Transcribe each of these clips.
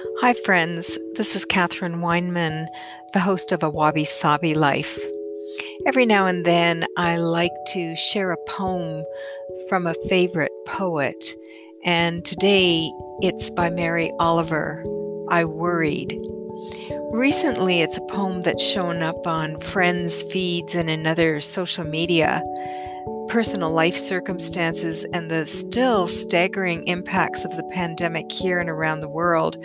Hi, friends. This is Katharine Weinmann, the host of A Wabi Sabi Life. Every now and then, I like to share a poem from a favorite poet, and today it's by Mary Oliver. I Worried. Recently, it's a poem that's shown up on friends' feeds and in other social media personal life circumstances and the still staggering impacts of the pandemic here and around the world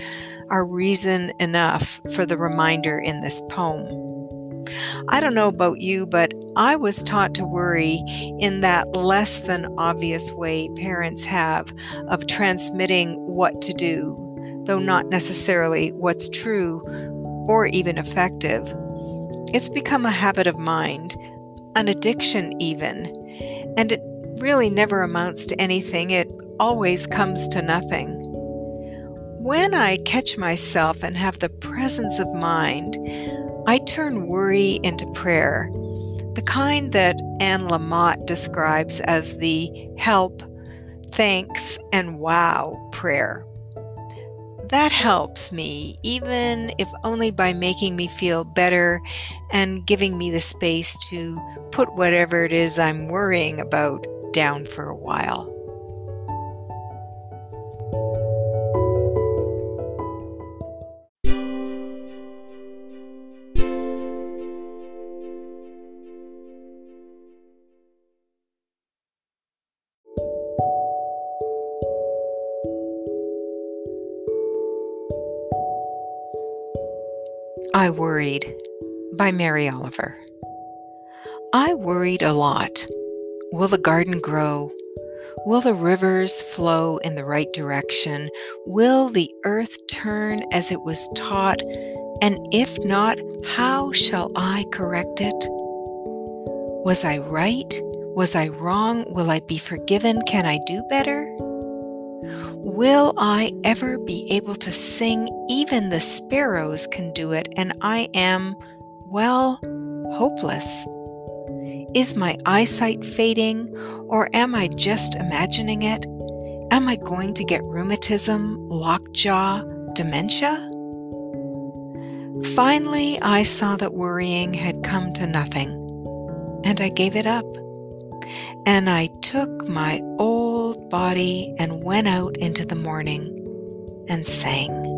are reason enough for the reminder in this poem. I don't know about you, but I was taught to worry in that less than obvious way parents have of transmitting what to do, though not necessarily what's true or even effective. It's become a habit of mind, an addiction even, and it really never amounts to anything. It always comes to nothing. When I catch myself and have the presence of mind, I turn worry into prayer, the kind that Anne Lamott describes as the help, thanks, and wow prayer. That helps me, even if only by making me feel better and giving me the space to put whatever it is I'm worrying about down for a while. I Worried by Mary Oliver. I worried a lot. Will the garden grow? Will the rivers flow in the right direction? Will the earth turn as it was taught? And if not, how shall I correct it? Was I right? Was I wrong? Will I be forgiven? Can I do better? Will I ever be able to sing? Even the sparrows can do it, and I am, well, hopeless. Is my eyesight fading, or am I just imagining it? Am I going to get rheumatism, lockjaw, dementia? Finally, I saw that worrying had come to nothing, and I gave it up. And I took my old body and went out into the morning and sang.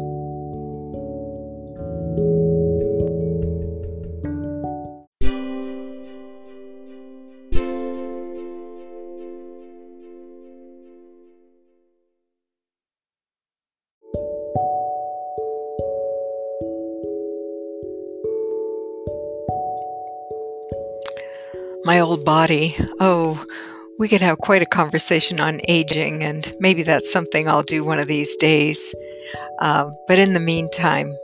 My old body. Oh, we could have quite a conversation on aging, and maybe that's something I'll do one of these days. Uh, but in the meantime,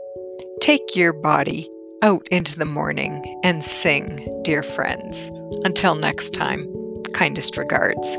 take your body out into the morning and sing, dear friends. Until next time, kindest regards.